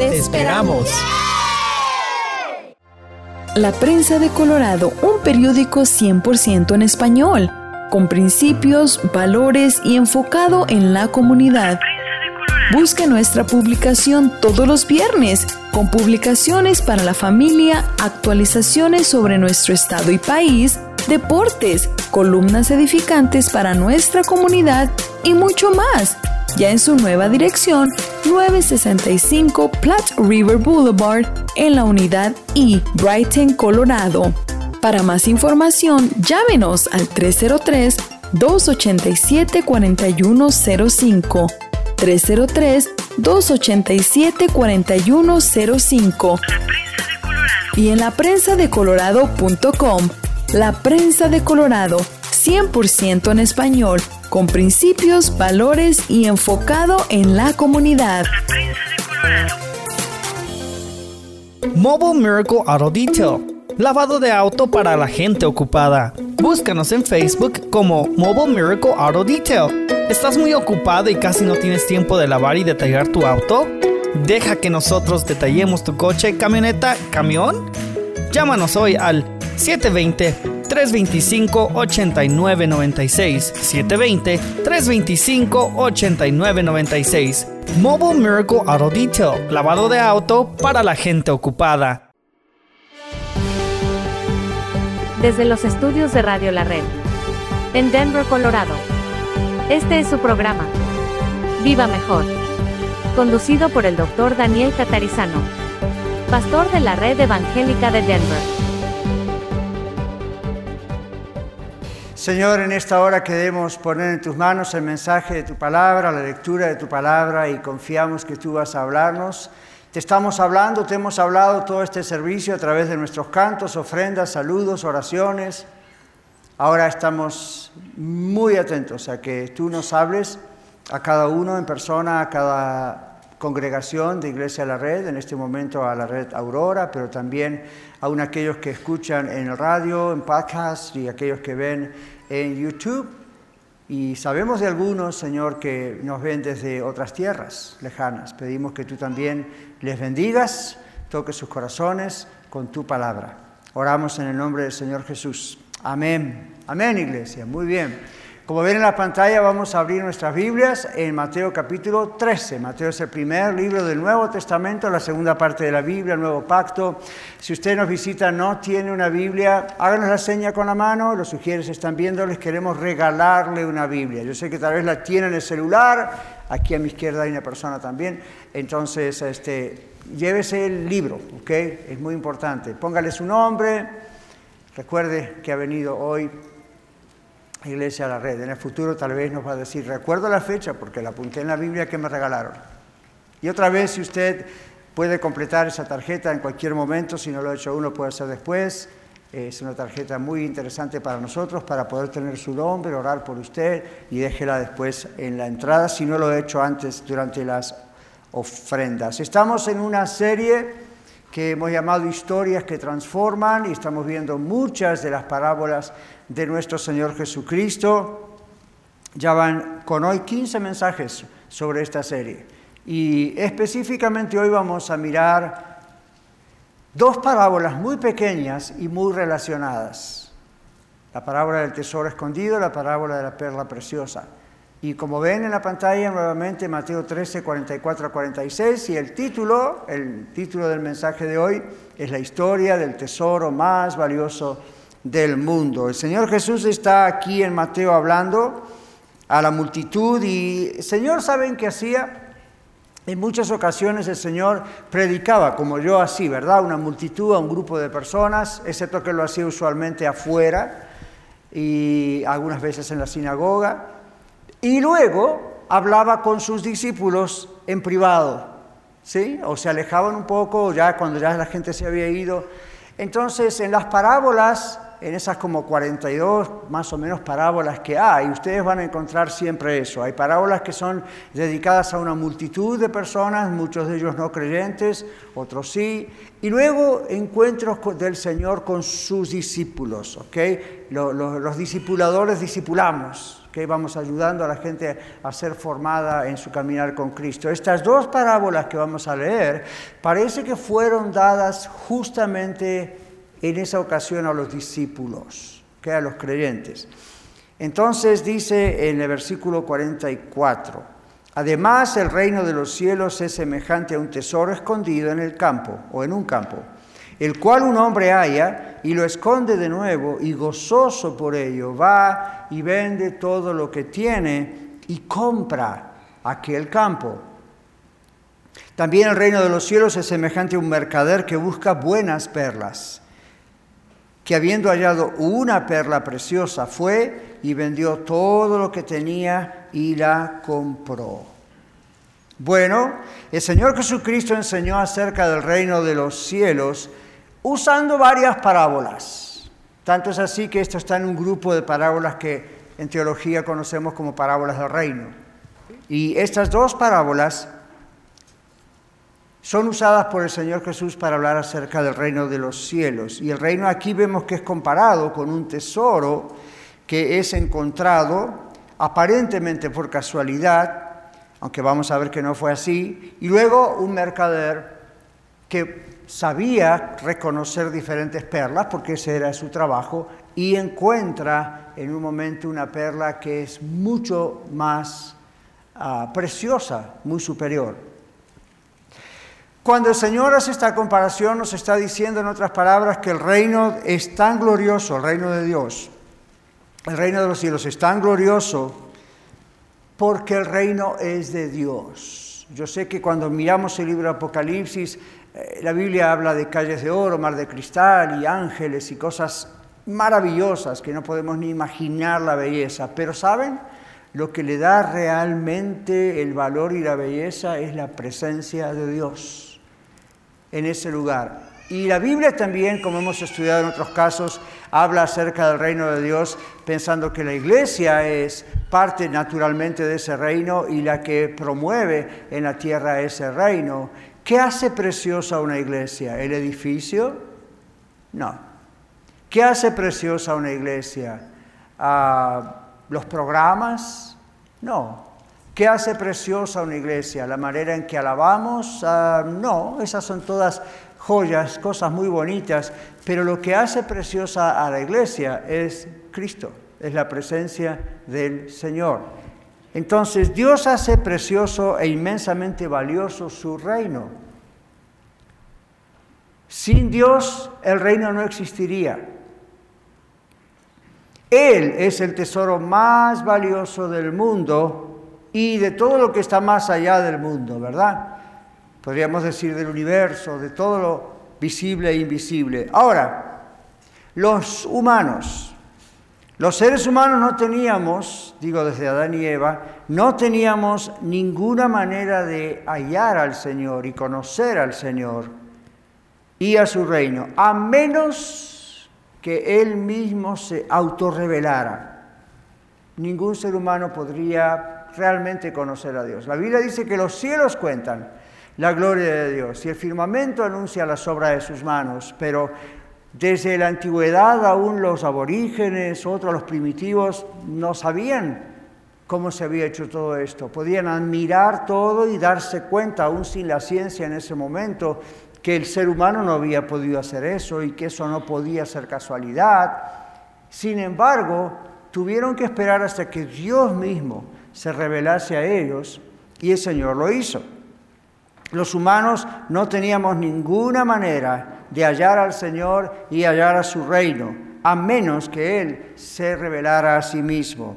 Esperamos. La Prensa de Colorado, un periódico 100% en español, con principios, valores y enfocado en la comunidad. Busca nuestra publicación todos los viernes, con publicaciones para la familia, actualizaciones sobre nuestro estado y país, deportes, columnas edificantes para nuestra comunidad y mucho más. Ya en su nueva dirección, 965 Platte River Boulevard, en la unidad I, Brighton, Colorado. Para más información, llámenos al 303-287-4105. 303-287-4105. Y en la prensa de colorado.com. La prensa de Colorado, 100% en español, con principios, valores y enfocado en la comunidad. Mobile Miracle Auto Detail. Lavado de auto para la gente ocupada. Búscanos en Facebook como Mobile Miracle Auto Detail. ¿Estás muy ocupado y casi no tienes tiempo de lavar y detallar tu auto? Deja que nosotros detallemos tu coche, camioneta, camión. Llámanos hoy al 720-325-8996. 720-325-8996. Mobile Miracle Auto Detail. Lavado de auto para la gente ocupada. desde los estudios de Radio La Red, en Denver, Colorado. Este es su programa, Viva Mejor, conducido por el Dr. Daniel Catarizano, pastor de la Red Evangélica de Denver. Señor, en esta hora queremos poner en tus manos el mensaje de tu palabra, la lectura de tu palabra y confiamos que tú vas a hablarnos. Te estamos hablando, te hemos hablado todo este servicio a través de nuestros cantos, ofrendas, saludos, oraciones. Ahora estamos muy atentos a que tú nos hables a cada uno en persona, a cada congregación de Iglesia a la Red, en este momento a la Red Aurora, pero también aún aquellos que escuchan en el radio, en podcast y aquellos que ven en YouTube. Y sabemos de algunos, Señor, que nos ven desde otras tierras lejanas. Pedimos que tú también les bendigas, toques sus corazones con tu palabra. Oramos en el nombre del Señor Jesús. Amén. Amén, iglesia. Muy bien. Como ven en la pantalla, vamos a abrir nuestras Biblias en Mateo capítulo 13. Mateo es el primer libro del Nuevo Testamento, la segunda parte de la Biblia, el Nuevo Pacto. Si usted nos visita, no tiene una Biblia, háganos la seña con la mano. Los sugieres están viendo, les queremos regalarle una Biblia. Yo sé que tal vez la tiene en el celular, aquí a mi izquierda hay una persona también. Entonces, este, llévese el libro, ¿ok? Es muy importante. Póngale su nombre. Recuerde que ha venido hoy Iglesia a la Red. En el futuro tal vez nos va a decir, recuerdo la fecha porque la apunté en la Biblia que me regalaron. Y otra vez, si usted puede completar esa tarjeta en cualquier momento, si no lo ha hecho uno, puede hacer después. Es una tarjeta muy interesante para nosotros, para poder tener su nombre, orar por usted y déjela después en la entrada, si no lo ha hecho antes durante las ofrendas. Estamos en una serie que hemos llamado historias que transforman y estamos viendo muchas de las parábolas de nuestro Señor Jesucristo. Ya van con hoy 15 mensajes sobre esta serie. Y específicamente hoy vamos a mirar dos parábolas muy pequeñas y muy relacionadas. La parábola del tesoro escondido, la parábola de la perla preciosa. Y como ven en la pantalla nuevamente Mateo 13, 44 a 46 y el título, el título del mensaje de hoy es la historia del tesoro más valioso del mundo. El Señor Jesús está aquí en Mateo hablando a la multitud y el Señor saben qué hacía. En muchas ocasiones el Señor predicaba, como yo así, ¿verdad? Una multitud, a un grupo de personas, excepto que lo hacía usualmente afuera y algunas veces en la sinagoga. Y luego hablaba con sus discípulos en privado, ¿sí? O se alejaban un poco ya cuando ya la gente se había ido. Entonces, en las parábolas, en esas como 42 más o menos parábolas que hay, ustedes van a encontrar siempre eso. Hay parábolas que son dedicadas a una multitud de personas, muchos de ellos no creyentes, otros sí. Y luego encuentros del Señor con sus discípulos, ¿ok? Los, los discipuladores discipulamos, que vamos ayudando a la gente a ser formada en su caminar con Cristo. Estas dos parábolas que vamos a leer parece que fueron dadas justamente en esa ocasión a los discípulos, que a los creyentes. Entonces dice en el versículo 44, además el reino de los cielos es semejante a un tesoro escondido en el campo o en un campo el cual un hombre haya y lo esconde de nuevo y gozoso por ello va y vende todo lo que tiene y compra aquel campo. También el reino de los cielos es semejante a un mercader que busca buenas perlas, que habiendo hallado una perla preciosa fue y vendió todo lo que tenía y la compró. Bueno, el Señor Jesucristo enseñó acerca del reino de los cielos usando varias parábolas. Tanto es así que esto está en un grupo de parábolas que en teología conocemos como parábolas del reino. Y estas dos parábolas son usadas por el Señor Jesús para hablar acerca del reino de los cielos. Y el reino aquí vemos que es comparado con un tesoro que es encontrado aparentemente por casualidad, aunque vamos a ver que no fue así, y luego un mercader que sabía reconocer diferentes perlas, porque ese era su trabajo, y encuentra en un momento una perla que es mucho más ah, preciosa, muy superior. Cuando el Señor hace esta comparación, nos está diciendo en otras palabras que el reino es tan glorioso, el reino de Dios, el reino de los cielos es tan glorioso porque el reino es de Dios. Yo sé que cuando miramos el libro de Apocalipsis, eh, la Biblia habla de calles de oro, mar de cristal y ángeles y cosas maravillosas que no podemos ni imaginar la belleza. Pero ¿saben? Lo que le da realmente el valor y la belleza es la presencia de Dios en ese lugar. Y la Biblia también, como hemos estudiado en otros casos, habla acerca del reino de Dios, pensando que la iglesia es parte naturalmente de ese reino y la que promueve en la tierra ese reino. ¿Qué hace preciosa una iglesia? ¿El edificio? No. ¿Qué hace preciosa una iglesia? Ah, ¿Los programas? No. ¿Qué hace preciosa una iglesia? ¿La manera en que alabamos? Ah, no, esas son todas joyas, cosas muy bonitas, pero lo que hace preciosa a la iglesia es Cristo, es la presencia del Señor. Entonces Dios hace precioso e inmensamente valioso su reino. Sin Dios el reino no existiría. Él es el tesoro más valioso del mundo y de todo lo que está más allá del mundo, ¿verdad? Podríamos decir del universo, de todo lo visible e invisible. Ahora, los humanos, los seres humanos no teníamos, digo desde Adán y Eva, no teníamos ninguna manera de hallar al Señor y conocer al Señor y a su reino, a menos que Él mismo se autorrevelara. Ningún ser humano podría realmente conocer a Dios. La Biblia dice que los cielos cuentan, la gloria de Dios. Y el firmamento anuncia la obra de sus manos, pero desde la antigüedad aún los aborígenes, otros los primitivos, no sabían cómo se había hecho todo esto. Podían admirar todo y darse cuenta, aún sin la ciencia en ese momento, que el ser humano no había podido hacer eso y que eso no podía ser casualidad. Sin embargo, tuvieron que esperar hasta que Dios mismo se revelase a ellos y el Señor lo hizo. Los humanos no teníamos ninguna manera de hallar al Señor y hallar a su reino, a menos que Él se revelara a sí mismo.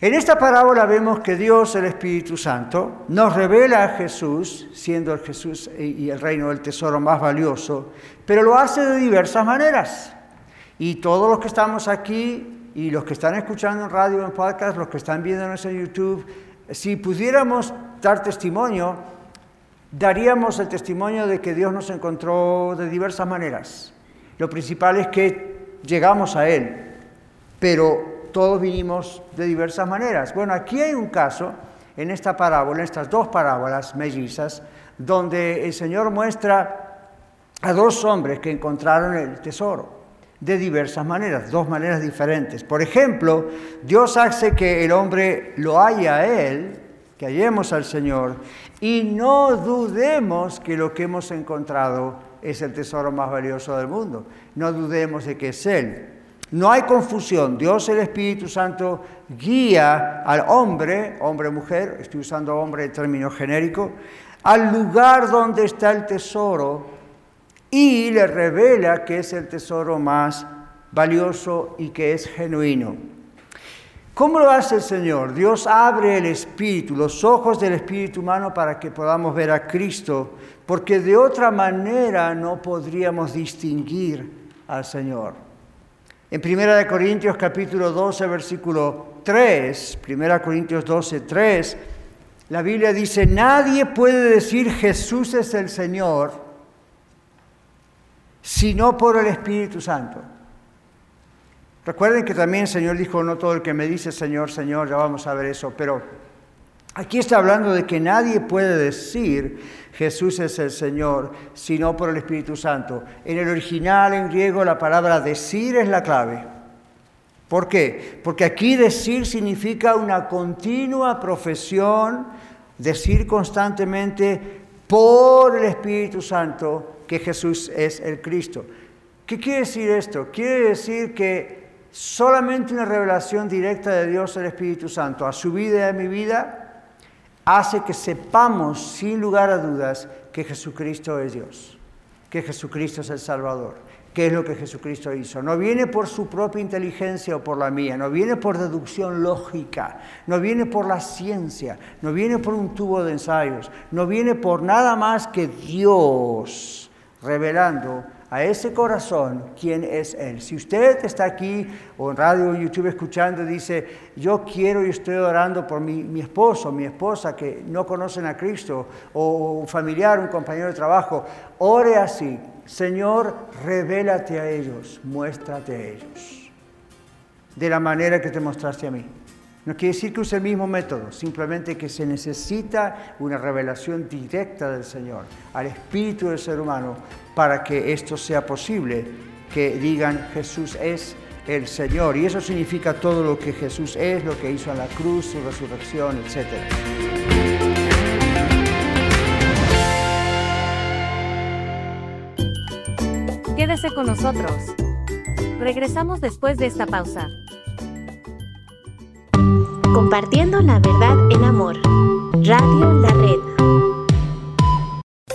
En esta parábola vemos que Dios, el Espíritu Santo, nos revela a Jesús, siendo el Jesús y el reino del tesoro más valioso, pero lo hace de diversas maneras. Y todos los que estamos aquí y los que están escuchando en radio, en podcast, los que están viéndonos en YouTube, si pudiéramos dar testimonio, daríamos el testimonio de que Dios nos encontró de diversas maneras. Lo principal es que llegamos a Él, pero todos vinimos de diversas maneras. Bueno, aquí hay un caso, en esta parábola, en estas dos parábolas mellizas, donde el Señor muestra a dos hombres que encontraron el tesoro de diversas maneras, dos maneras diferentes. Por ejemplo, Dios hace que el hombre lo haya a Él, que hallemos al Señor, y no dudemos que lo que hemos encontrado es el tesoro más valioso del mundo. No dudemos de que es Él. No hay confusión. Dios el Espíritu Santo guía al hombre, hombre-mujer, estoy usando hombre en término genérico, al lugar donde está el tesoro y le revela que es el tesoro más valioso y que es genuino. ¿Cómo lo hace el Señor? Dios abre el espíritu, los ojos del espíritu humano para que podamos ver a Cristo, porque de otra manera no podríamos distinguir al Señor. En 1 Corintios capítulo 12, versículo 3, 1 Corintios 12, 3, la Biblia dice, nadie puede decir Jesús es el Señor sino por el Espíritu Santo. Recuerden que también el Señor dijo, no todo el que me dice Señor, Señor, ya vamos a ver eso, pero aquí está hablando de que nadie puede decir Jesús es el Señor, sino por el Espíritu Santo. En el original, en griego, la palabra decir es la clave. ¿Por qué? Porque aquí decir significa una continua profesión, decir constantemente por el Espíritu Santo que Jesús es el Cristo. ¿Qué quiere decir esto? Quiere decir que solamente una revelación directa de Dios el Espíritu Santo a su vida y a mi vida hace que sepamos sin lugar a dudas que Jesucristo es Dios, que Jesucristo es el Salvador, que es lo que Jesucristo hizo. No viene por su propia inteligencia o por la mía, no viene por deducción lógica, no viene por la ciencia, no viene por un tubo de ensayos, no viene por nada más que Dios revelando a ese corazón quién es Él. Si usted está aquí o en radio o YouTube escuchando dice, yo quiero y estoy orando por mi, mi, esposo, mi esposa que no conocen a Cristo, o un familiar, un compañero de trabajo, ore así, Señor, revélate a ellos, muéstrate a ellos, de la manera que te mostraste a mí. No quiere decir que use el mismo método, simplemente que se necesita una revelación directa del Señor al espíritu del ser humano para que esto sea posible, que digan Jesús es el Señor. Y eso significa todo lo que Jesús es, lo que hizo en la cruz, su resurrección, etc. Quédese con nosotros. Regresamos después de esta pausa compartiendo la verdad en amor. Radio La Red.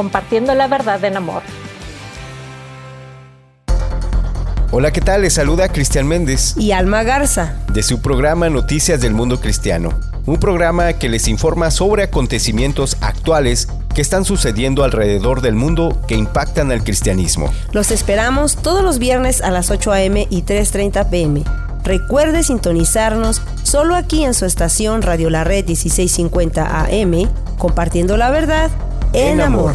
compartiendo la verdad en amor. Hola, ¿qué tal? Les saluda Cristian Méndez y Alma Garza de su programa Noticias del Mundo Cristiano, un programa que les informa sobre acontecimientos actuales que están sucediendo alrededor del mundo que impactan al cristianismo. Los esperamos todos los viernes a las 8 a.m. y 3.30 p.m. Recuerde sintonizarnos solo aquí en su estación Radio La Red 1650 AM, compartiendo la verdad en, amor.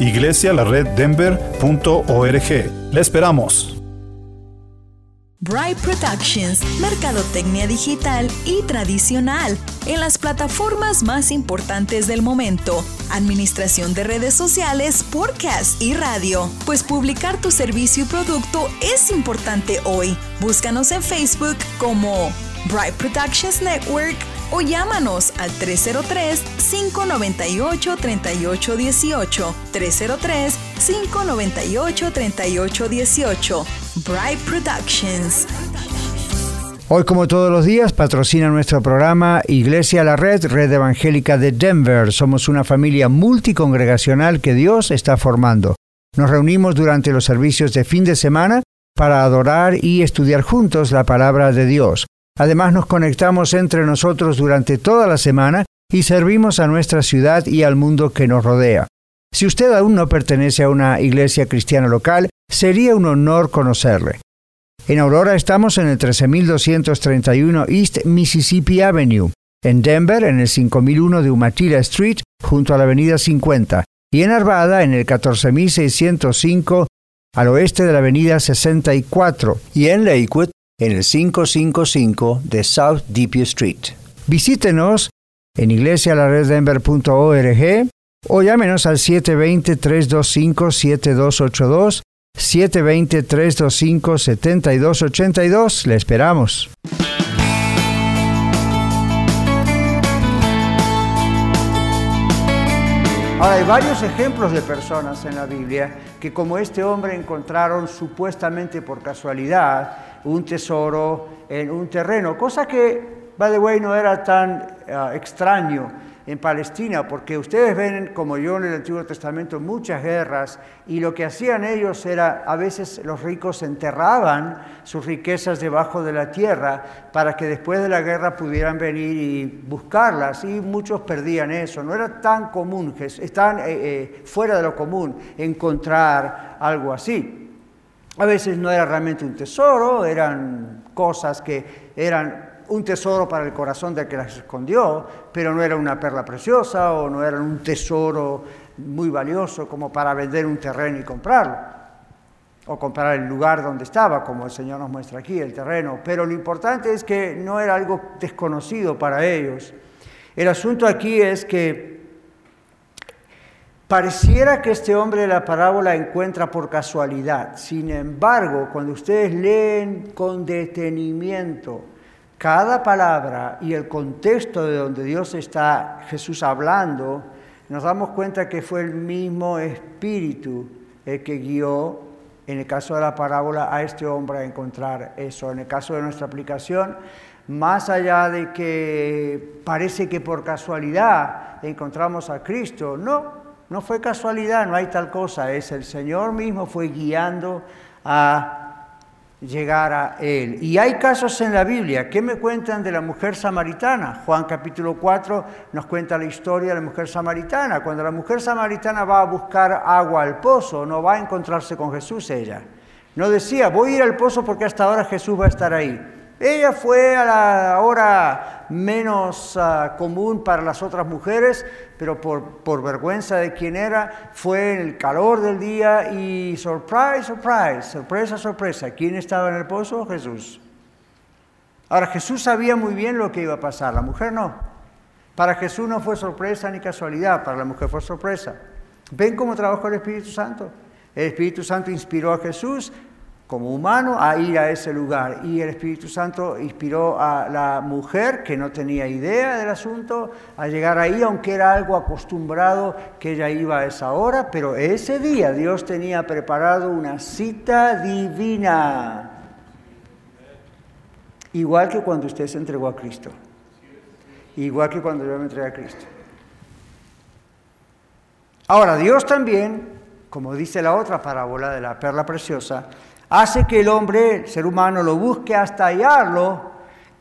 iglesialareddenver.org. Le esperamos. Bright Productions, mercadotecnia digital y tradicional en las plataformas más importantes del momento, administración de redes sociales, podcast y radio. Pues publicar tu servicio y producto es importante hoy. Búscanos en Facebook como Bright Productions Network o llámanos al 303-598-3818. 303-598-3818. Bright Productions. Hoy, como todos los días, patrocina nuestro programa Iglesia La Red, Red Evangélica de Denver. Somos una familia multicongregacional que Dios está formando. Nos reunimos durante los servicios de fin de semana para adorar y estudiar juntos la palabra de Dios. Además nos conectamos entre nosotros durante toda la semana y servimos a nuestra ciudad y al mundo que nos rodea. Si usted aún no pertenece a una iglesia cristiana local, sería un honor conocerle. En Aurora estamos en el 13231 East Mississippi Avenue, en Denver en el 5001 de Umatilla Street junto a la Avenida 50 y en Arvada en el 14605 al oeste de la Avenida 64 y en Lakewood en el 555 de South Deep Street. Visítenos en iglesialareddenver.org o llámenos al 720-325-7282, 720-325-7282. Le esperamos. Ahora, hay varios ejemplos de personas en la Biblia que como este hombre encontraron supuestamente por casualidad un tesoro en un terreno, cosa que, by the way, no era tan ah, extraño en Palestina, porque ustedes ven, como yo en el Antiguo Testamento, muchas guerras, y lo que hacían ellos era, a veces los ricos enterraban sus riquezas debajo de la tierra para que después de la guerra pudieran venir y buscarlas, y muchos perdían eso. No era tan común, están eh, eh, fuera de lo común encontrar algo así. A veces no era realmente un tesoro, eran cosas que eran un tesoro para el corazón del que las escondió, pero no era una perla preciosa o no era un tesoro muy valioso como para vender un terreno y comprarlo, o comprar el lugar donde estaba, como el Señor nos muestra aquí, el terreno. Pero lo importante es que no era algo desconocido para ellos. El asunto aquí es que Pareciera que este hombre de la parábola encuentra por casualidad. Sin embargo, cuando ustedes leen con detenimiento cada palabra y el contexto de donde Dios está, Jesús hablando, nos damos cuenta que fue el mismo Espíritu el que guió, en el caso de la parábola, a este hombre a encontrar eso. En el caso de nuestra aplicación, más allá de que parece que por casualidad encontramos a Cristo, no, no fue casualidad, no hay tal cosa, es el Señor mismo fue guiando a llegar a Él. Y hay casos en la Biblia. ¿Qué me cuentan de la mujer samaritana? Juan capítulo 4 nos cuenta la historia de la mujer samaritana. Cuando la mujer samaritana va a buscar agua al pozo, no va a encontrarse con Jesús ella. No decía, voy a ir al pozo porque hasta ahora Jesús va a estar ahí. Ella fue a la hora menos ah, común para las otras mujeres, pero por, por, vergüenza de quién era, fue en el calor del día y surprise, surprise, sorpresa, sorpresa. ¿Quién estaba en el pozo? Jesús. Ahora Jesús sabía muy bien lo que iba a pasar, la mujer no. Para Jesús no fue sorpresa ni casualidad, para la mujer fue sorpresa. ¿Ven cómo trabajó el Espíritu Santo? El Espíritu Santo inspiró a Jesús como humano a ir a ese lugar. Y el Espíritu Santo inspiró a la mujer, que no tenía idea del asunto, a llegar ahí, aunque era algo acostumbrado que ella iba a esa hora, pero ese día Dios tenía preparado una cita divina. Igual que cuando usted se entregó a Cristo. Igual que cuando yo me entregué a Cristo. Ahora, Dios también, como dice la otra parábola de la perla preciosa, hace que el hombre, el ser humano, lo busque hasta hallarlo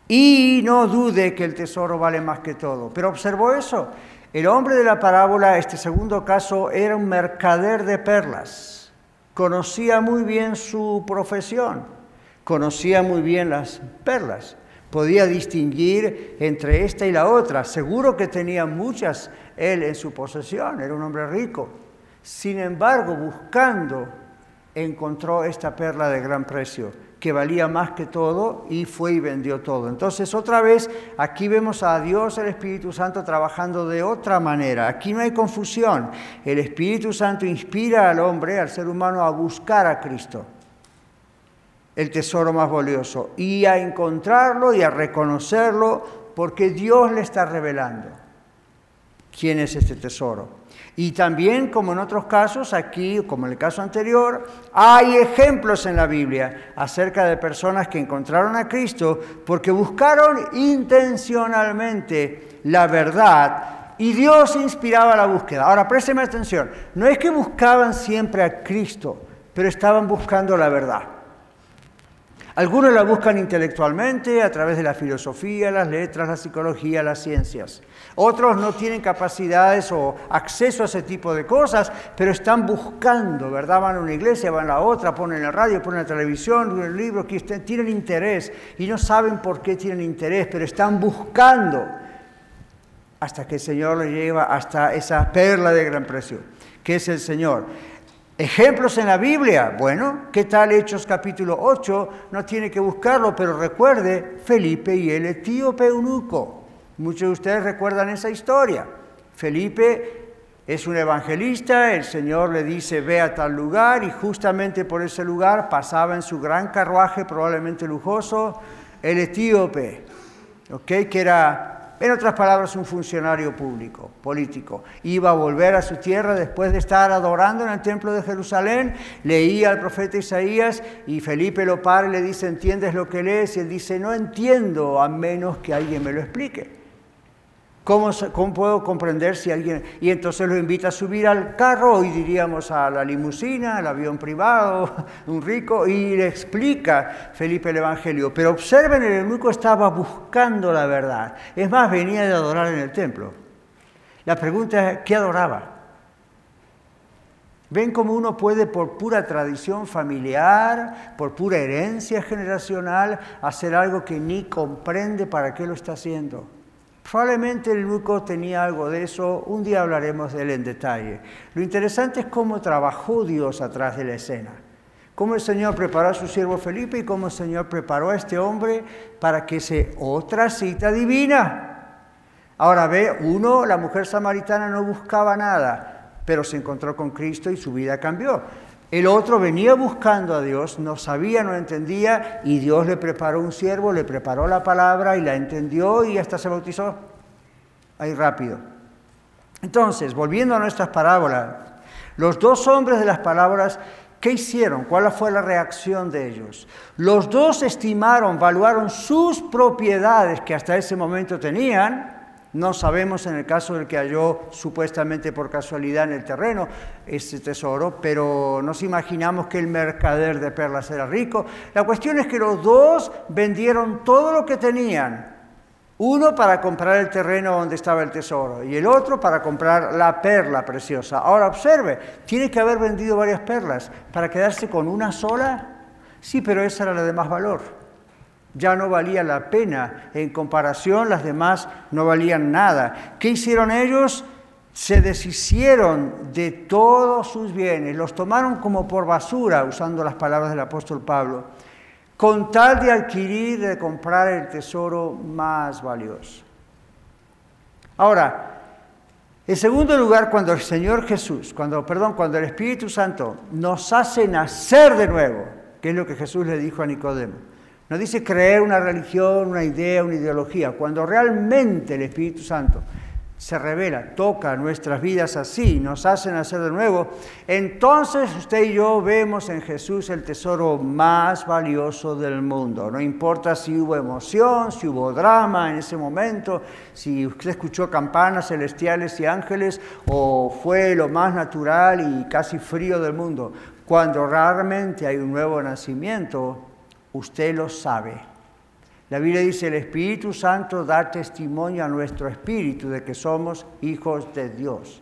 y no dude que el tesoro vale más que todo. Pero observó eso. El hombre de la parábola, este segundo caso, era un mercader de perlas. Conocía muy bien su profesión, conocía muy bien las perlas, podía distinguir entre esta y la otra. Seguro que tenía muchas él en su posesión, era un hombre rico. Sin embargo, buscando encontró esta perla de gran precio, que valía más que todo, y fue y vendió todo. Entonces, otra vez, aquí vemos a Dios, el Espíritu Santo, trabajando de otra manera. Aquí no hay confusión. El Espíritu Santo inspira al hombre, al ser humano, a buscar a Cristo, el tesoro más valioso, y a encontrarlo y a reconocerlo, porque Dios le está revelando quién es este tesoro. Y también, como en otros casos, aquí, como en el caso anterior, hay ejemplos en la Biblia acerca de personas que encontraron a Cristo porque buscaron intencionalmente la verdad y Dios inspiraba la búsqueda. Ahora, présteme atención, no es que buscaban siempre a Cristo, pero estaban buscando la verdad. Algunos la buscan intelectualmente a través de la filosofía, las letras, la psicología, las ciencias. Otros no tienen capacidades o acceso a ese tipo de cosas, pero están buscando, ¿verdad? Van a una iglesia, van a la otra, ponen la radio, ponen la televisión, ponen libro, que tienen interés y no saben por qué tienen interés, pero están buscando hasta que el Señor les lleva hasta esa perla de gran precio, que es el Señor. Ejemplos en la Biblia. Bueno, ¿qué tal Hechos capítulo 8? No tiene que buscarlo, pero recuerde Felipe y el etíope eunuco. Muchos de ustedes recuerdan esa historia. Felipe es un evangelista, el Señor le dice ve a tal lugar y justamente por ese lugar pasaba en su gran carruaje, probablemente lujoso, el etíope, que era en otras palabras, un funcionario público, político. Iba a volver a su tierra después de estar adorando en el templo de Jerusalén. Leía al profeta Isaías y Felipe lo para y le dice, ¿entiendes lo que lees? Y él dice, no entiendo a menos que alguien me lo explique. ¿Cómo, puedo comprender si alguien... Y entonces lo invita a subir al carro, hoy diríamos a la limusina, al avión privado, un rico, y le explica Felipe el Evangelio. Pero observen, el eunuco estaba buscando la verdad. Es más, venía de adorar en el templo. La pregunta es, ¿qué adoraba? ¿Ven cómo uno puede, por pura tradición familiar, por pura herencia generacional, hacer algo que ni comprende para qué lo está haciendo? Probablemente Luco tenía algo de eso, un día hablaremos de él en detalle. Lo interesante es cómo trabajó Dios atrás de la escena, cómo el Señor preparó a su siervo Felipe y cómo el Señor preparó a este hombre para que se otra cita divina. Ahora ve, uno, la mujer samaritana no buscaba nada, pero se encontró con Cristo y su vida cambió. El otro venía buscando a Dios, no sabía, no entendía, y Dios le preparó un siervo, le preparó la palabra y la entendió y hasta se bautizó. Ahí rápido. Entonces, volviendo a nuestras parábolas, los dos hombres de las palabras ¿Qué hicieron? ¿Cuál fue la reacción de ellos? Los dos estimaron, valuaron sus propiedades que hasta ese momento tenían. No sabemos en el caso del que halló supuestamente por casualidad en el terreno ese tesoro, pero nos imaginamos que el mercader de perlas era rico. La cuestión es que los dos vendieron todo lo que tenían uno para comprar el terreno donde estaba el tesoro y el otro para comprar la perla preciosa. Ahora observe, tiene que haber vendido varias perlas para quedarse con una sola. Sí, pero esa era la de más valor. Ya no valía la pena. En comparación, las demás no valían nada. ¿Qué hicieron ellos? Se deshicieron de todos sus bienes, los tomaron como por basura, usando las palabras del apóstol Pablo con tal de adquirir, de comprar el tesoro más valioso. Ahora, en segundo lugar, cuando el Señor Jesús, cuando, perdón, cuando el Espíritu Santo nos hace nacer de nuevo, que es lo que Jesús le dijo a Nicodemo, no dice creer una religión, una idea, una ideología, cuando realmente el Espíritu Santo se revela, toca nuestras vidas así, nos hace nacer de nuevo, entonces usted y yo vemos en Jesús el tesoro más valioso del mundo. No importa si hubo emoción, si hubo drama en ese momento, si usted escuchó campanas celestiales y ángeles o fue lo más natural y casi frío del mundo. Cuando realmente hay un nuevo nacimiento, usted lo sabe la Biblia dice, el Espíritu Santo da testimonio a nuestro espíritu de que somos hijos de Dios.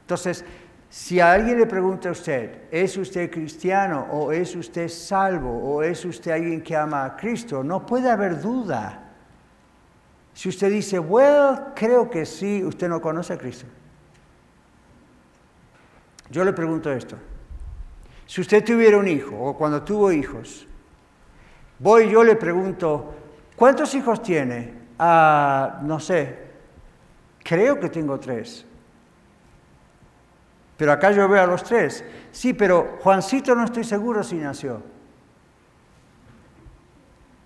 Entonces, si a alguien le pregunta a usted, ¿es usted cristiano o es usted salvo o es usted alguien que ama a Cristo? No puede haber duda. Si usted dice, bueno, creo que sí, usted no conoce a Cristo. Yo le pregunto esto. Si usted tuviera un hijo o cuando tuvo hijos, voy y yo le pregunto, ¿Cuántos hijos tiene? Ah, no sé, creo que tengo tres. Pero acá yo veo a los tres. Sí, pero Juancito no estoy seguro si nació.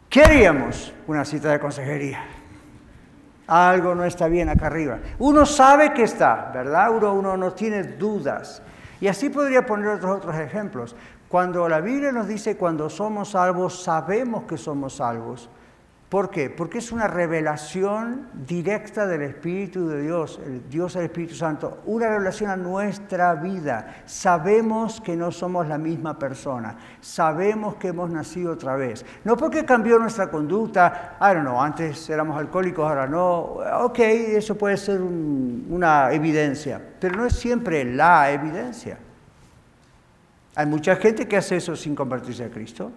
¿Qué haríamos? Una cita de consejería. Algo no está bien acá arriba. Uno sabe que está, ¿verdad? Uno, uno no tiene dudas. Y así podría poner otros, otros ejemplos. Cuando la Biblia nos dice cuando somos salvos, sabemos que somos salvos. ¿Por qué? Porque es una revelación directa del Espíritu de Dios, Dios el Espíritu Santo, una revelación a nuestra vida. Sabemos que no somos la misma persona, sabemos que hemos nacido otra vez. No porque cambió nuestra conducta, I don't know, antes éramos alcohólicos, ahora no, ok, eso puede ser una evidencia, pero no es siempre la evidencia. Hay mucha gente que hace eso sin convertirse a Cristo.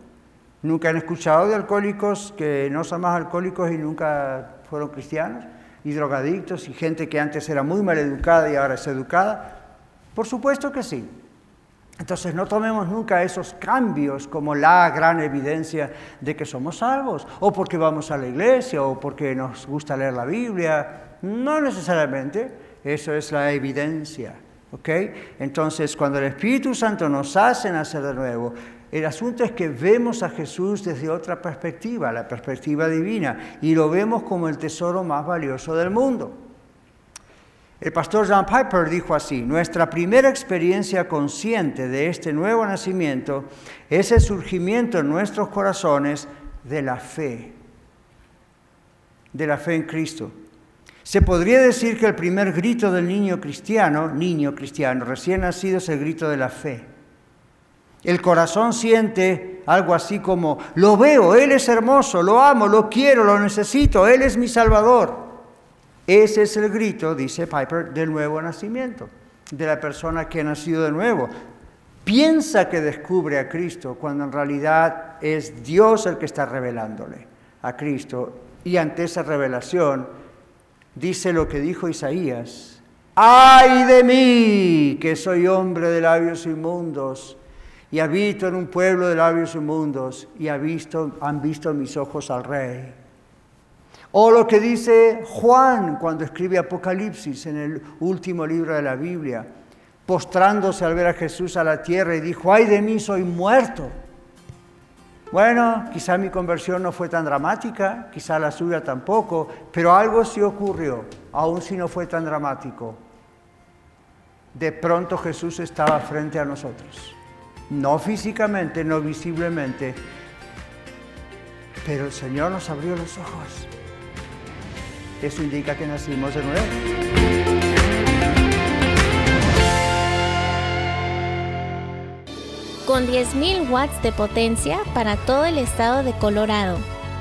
Nunca han escuchado de alcohólicos que no son más alcohólicos y nunca fueron cristianos, y drogadictos y gente que antes era muy mal educada y ahora es educada. Por supuesto que sí. Entonces no tomemos nunca esos cambios como la gran evidencia de que somos salvos, o porque vamos a la iglesia, o porque nos gusta leer la Biblia. No necesariamente, eso es la evidencia. Entonces cuando el Espíritu Santo nos hace nacer de nuevo, el asunto es que vemos a Jesús desde otra perspectiva, la perspectiva divina, y lo vemos como el tesoro más valioso del mundo. El pastor John Piper dijo así, nuestra primera experiencia consciente de este nuevo nacimiento es el surgimiento en nuestros corazones de la fe, de la fe en Cristo. Se podría decir que el primer grito del niño cristiano, niño cristiano recién nacido, es el grito de la fe. El corazón siente algo así como, lo veo, Él es hermoso, lo amo, lo quiero, lo necesito, Él es mi Salvador. Ese es el grito, dice Piper, del nuevo nacimiento, de la persona que ha nacido de nuevo. Piensa que descubre a Cristo cuando en realidad es Dios el que está revelándole a Cristo. Y ante esa revelación dice lo que dijo Isaías, ay de mí que soy hombre de labios inmundos y habito en un pueblo de labios inmundos y visto, han visto mis ojos al Rey. O lo que dice Juan cuando escribe Apocalipsis en el último libro de la Biblia, postrándose al ver a Jesús a la tierra y dijo, ay de mí, soy muerto. Bueno, quizá mi conversión no fue tan dramática, quizá la suya tampoco, pero algo sí ocurrió, aun si no fue tan dramático. De pronto Jesús estaba frente a nosotros no físicamente, no visiblemente, pero el Señor nos abrió los ojos. Eso indica que nacimos de nuevo. Con 10.000 watts de potencia para todo el estado de Colorado.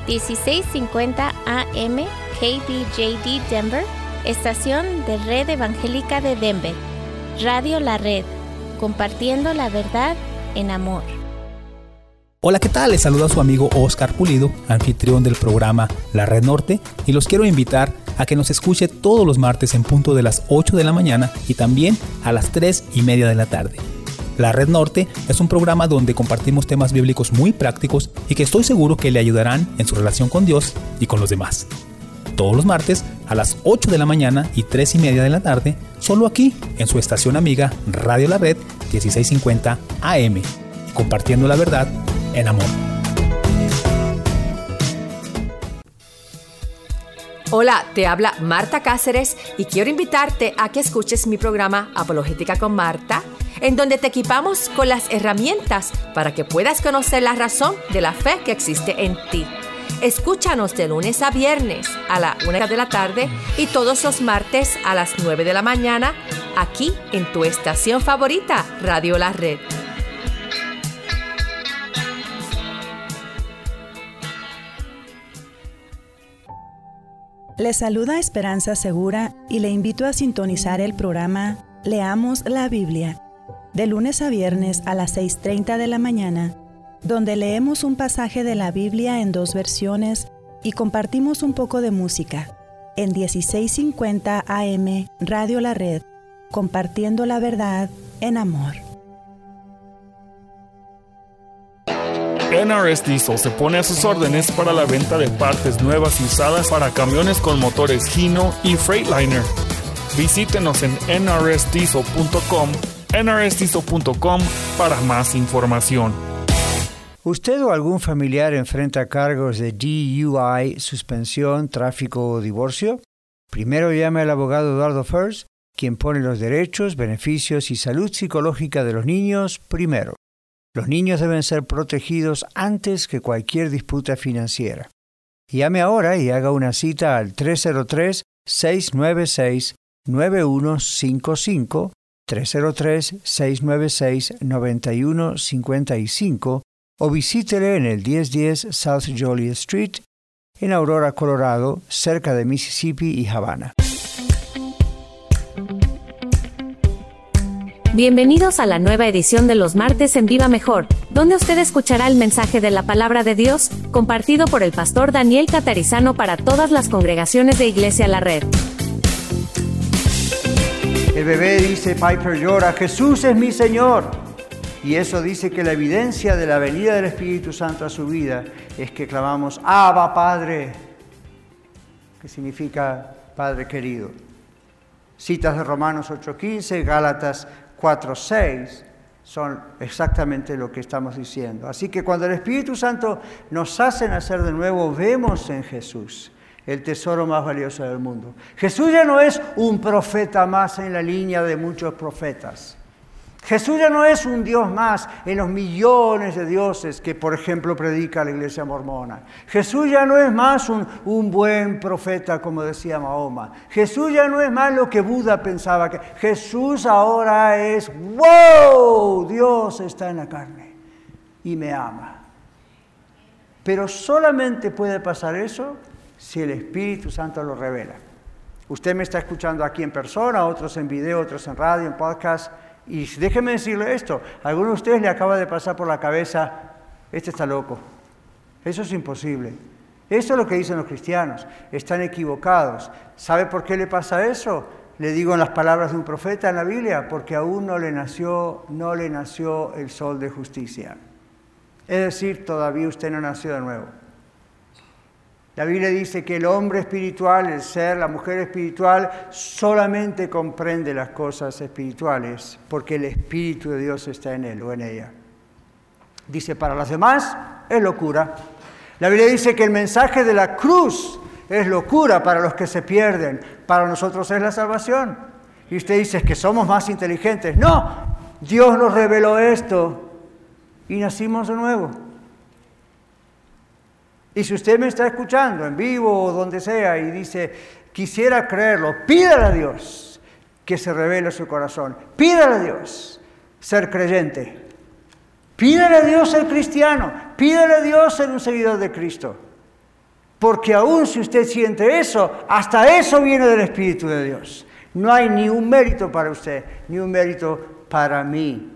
1650 AM KBJD Denver, estación de Red Evangélica de Denver. Radio La Red, compartiendo la verdad en amor. Hola, ¿qué tal? Les saluda su amigo Oscar Pulido, anfitrión del programa La Red Norte, y los quiero invitar a que nos escuche todos los martes en punto de las 8 de la mañana y también a las 3 y media de la tarde. La Red Norte es un programa donde compartimos temas bíblicos muy prácticos y que estoy seguro que le ayudarán en su relación con Dios y con los demás. Todos los martes a las 8 de la mañana y 3 y media de la tarde, solo aquí en su estación amiga Radio La Red 1650 AM, compartiendo la verdad en amor. Hola, te habla Marta Cáceres y quiero invitarte a que escuches mi programa Apologética con Marta, en donde te equipamos con las herramientas para que puedas conocer la razón de la fe que existe en ti. Escúchanos de lunes a viernes a la una de la tarde y todos los martes a las 9 de la mañana aquí en tu estación favorita, Radio La Red. Le saluda Esperanza Segura y le invito a sintonizar el programa Leamos la Biblia, de lunes a viernes a las 6.30 de la mañana, donde leemos un pasaje de la Biblia en dos versiones y compartimos un poco de música, en 1650 AM Radio La Red, compartiendo la verdad en amor. NRS Diesel se pone a sus órdenes para la venta de partes nuevas y usadas para camiones con motores Hino y Freightliner. Visítenos en nrsdiesel.com, nrsdiesel.com para más información. ¿Usted o algún familiar enfrenta cargos de DUI, suspensión, tráfico o divorcio? Primero llame al abogado Eduardo First, quien pone los derechos, beneficios y salud psicológica de los niños primero. Los niños deben ser protegidos antes que cualquier disputa financiera. Llame ahora y haga una cita al 303-696-9155, 303-696-9155 o visítele en el 1010 South Joliet Street en Aurora, Colorado, cerca de Mississippi y Havana. Bienvenidos a la nueva edición de los martes en Viva Mejor, donde usted escuchará el mensaje de la palabra de Dios, compartido por el pastor Daniel Catarizano para todas las congregaciones de Iglesia La Red. El bebé dice, Piper llora, Jesús es mi Señor. Y eso dice que la evidencia de la venida del Espíritu Santo a su vida es que clamamos, Abba Padre, que significa Padre querido. Citas de Romanos 8:15, Gálatas 4.6 son exactamente lo que estamos diciendo. Así que cuando el Espíritu Santo nos hace nacer de nuevo, vemos en Jesús el tesoro más valioso del mundo. Jesús ya no es un profeta más en la línea de muchos profetas. Jesús ya no es un Dios más en los millones de dioses que, por ejemplo, predica la iglesia mormona. Jesús ya no es más un, buen profeta, como decía Mahoma. Jesús ya no es más lo que Buda pensaba. que Jesús ahora es, wow, Dios está en la carne y me ama. Pero solamente puede pasar eso si el Espíritu Santo lo revela. Usted me está escuchando aquí en persona, otros en video, otros en radio, en podcast. Y déjeme decirle esto, a alguno de ustedes le acaba de pasar por la cabeza, este está loco. Eso es imposible. Eso es lo que dicen los cristianos. Están equivocados. ¿Sabe por qué le pasa eso? Le digo en las palabras de un profeta en la Biblia, porque aún no le nació, no le nació el sol de justicia. Es decir, todavía usted no nació de nuevo. La Biblia dice que el hombre espiritual, el ser, la mujer espiritual, solamente comprende las cosas espirituales porque el Espíritu de Dios está en él o en ella. Dice, para los demás es locura. La Biblia dice que el mensaje de la cruz es locura para los que se pierden, para nosotros es la salvación. Y usted dice que somos más inteligentes. No, Dios nos reveló esto y nacimos de nuevo. Y si usted me está escuchando en vivo o donde sea y dice, quisiera creerlo, pídale a Dios que se revele su corazón. Pídale a Dios ser creyente. Pídale a Dios ser cristiano. Pídale a Dios ser un seguidor de Cristo. Porque aún si usted siente eso, hasta eso viene del Espíritu de Dios. No hay ni un mérito para usted, ni un mérito para mí.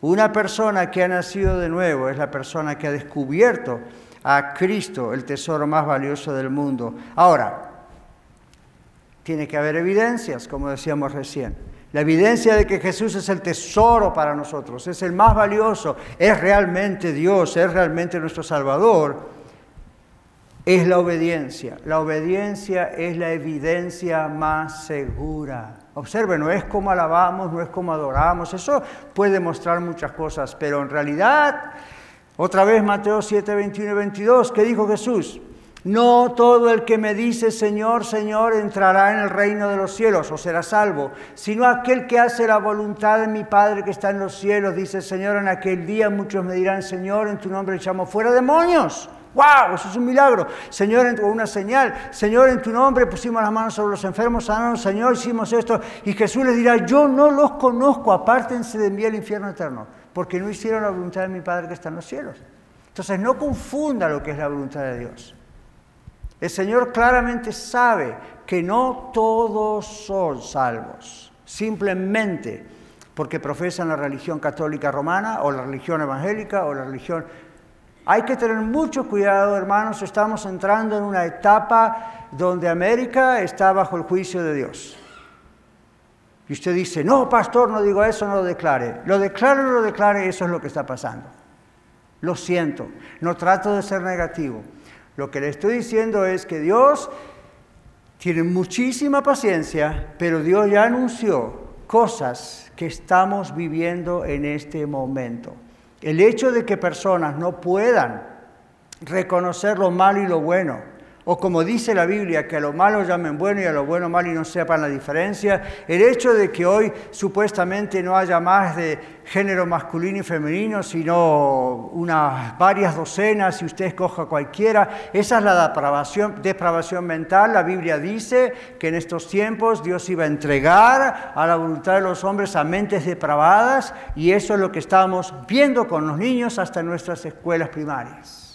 Una persona que ha nacido de nuevo es la persona que ha descubierto a Cristo, el tesoro más valioso del mundo. Ahora, tiene que haber evidencias, como decíamos recién. La evidencia de que Jesús es el tesoro para nosotros, es el más valioso, es realmente Dios, es realmente nuestro Salvador, es la obediencia. La obediencia es la evidencia más segura. Observe, no es como alabamos, no es como adoramos, eso puede mostrar muchas cosas, pero en realidad otra vez Mateo 7, 21 y 22, ¿qué dijo Jesús? No todo el que me dice Señor, Señor entrará en el reino de los cielos o será salvo, sino aquel que hace la voluntad de mi Padre que está en los cielos. Dice Señor, en aquel día muchos me dirán, Señor, en tu nombre echamos fuera demonios. ¡Wow! Eso es un milagro. Señor, en una señal. Señor, en tu nombre pusimos las manos sobre los enfermos, sanaron, Señor, hicimos esto. Y Jesús les dirá, yo no los conozco, apártense de mí el infierno eterno porque no hicieron la voluntad de mi Padre que está en los cielos. Entonces no confunda lo que es la voluntad de Dios. El Señor claramente sabe que no todos son salvos, simplemente porque profesan la religión católica romana o la religión evangélica o la religión... Hay que tener mucho cuidado, hermanos, estamos entrando en una etapa donde América está bajo el juicio de Dios. Y usted dice, no, pastor, no digo eso, no lo declare. Lo declare o no lo declare, eso es lo que está pasando. Lo siento, no trato de ser negativo. Lo que le estoy diciendo es que Dios tiene muchísima paciencia, pero Dios ya anunció cosas que estamos viviendo en este momento. El hecho de que personas no puedan reconocer lo malo y lo bueno, o como dice la Biblia, que a lo malo llamen bueno y a lo bueno malo y no sepan la diferencia. El hecho de que hoy supuestamente no haya más de género masculino y femenino, sino unas varias docenas, si usted escoja cualquiera, esa es la depravación, depravación mental. La Biblia dice que en estos tiempos Dios iba a entregar a la voluntad de los hombres a mentes depravadas y eso es lo que estamos viendo con los niños hasta en nuestras escuelas primarias.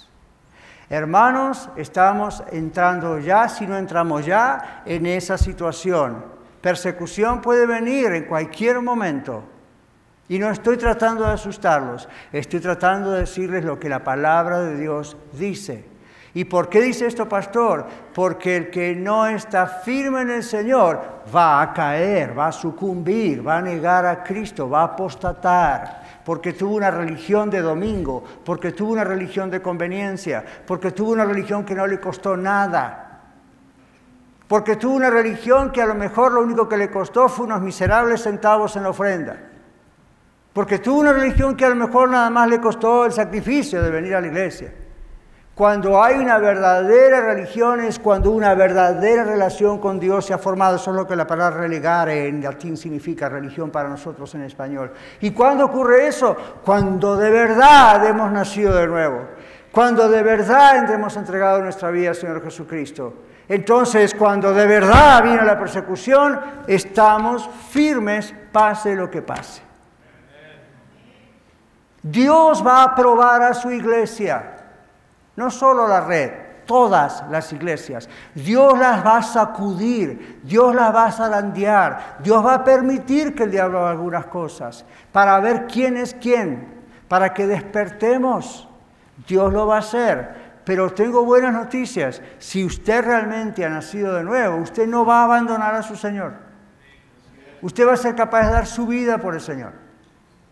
Hermanos, estamos entrando ya, si no entramos ya, en esa situación. Persecución puede venir en cualquier momento. Y no estoy tratando de asustarlos, estoy tratando de decirles lo que la palabra de Dios dice. ¿Y por qué dice esto, pastor? Porque el que no está firme en el Señor va a caer, va a sucumbir, va a negar a Cristo, va a apostatar porque tuvo una religión de domingo, porque tuvo una religión de conveniencia, porque tuvo una religión que no le costó nada, porque tuvo una religión que a lo mejor lo único que le costó fue unos miserables centavos en la ofrenda, porque tuvo una religión que a lo mejor nada más le costó el sacrificio de venir a la iglesia. Cuando hay una verdadera religión es cuando una verdadera relación con Dios se ha formado. Eso es lo que la palabra relegar en latín significa religión para nosotros en español. ¿Y cuándo ocurre eso? Cuando de verdad hemos nacido de nuevo. Cuando de verdad hemos entregado nuestra vida al Señor Jesucristo. Entonces, cuando de verdad viene la persecución, estamos firmes, pase lo que pase. Dios va a probar a su iglesia. No solo la red, todas las iglesias. Dios las va a sacudir, Dios las va a zarandear, Dios va a permitir que el diablo haga algunas cosas para ver quién es quién, para que despertemos. Dios lo va a hacer. Pero tengo buenas noticias. Si usted realmente ha nacido de nuevo, usted no va a abandonar a su Señor. Usted va a ser capaz de dar su vida por el Señor.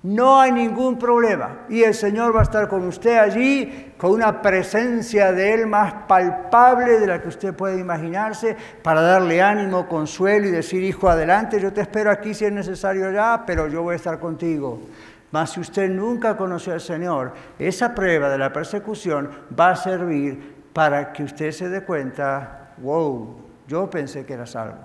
No hay ningún problema. Y el Señor va a estar con usted allí, con una presencia de Él más palpable de la que usted puede imaginarse, para darle ánimo, consuelo y decir, hijo, adelante, yo te espero aquí si es necesario ya, pero yo voy a estar contigo. Mas si usted nunca conoció al Señor, esa prueba de la persecución va a servir para que usted se dé cuenta, wow, yo pensé que era salvo.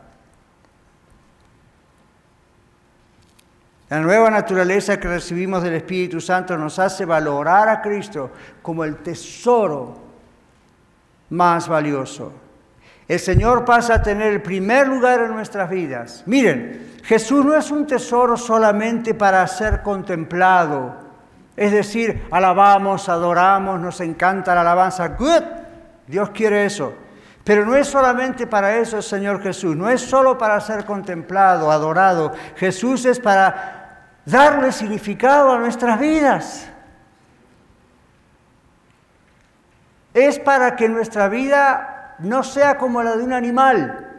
La nueva naturaleza que recibimos del Espíritu Santo nos hace valorar a Cristo como el tesoro más valioso. El Señor pasa a tener el primer lugar en nuestras vidas. Miren, Jesús no es un tesoro solamente para ser contemplado. Es decir, alabamos, adoramos, nos encanta la alabanza. Good. Dios quiere eso. Pero no es solamente para eso el Señor Jesús, no es solo para ser contemplado, adorado. Jesús es para darle significado a nuestras vidas. Es para que nuestra vida no sea como la de un animal.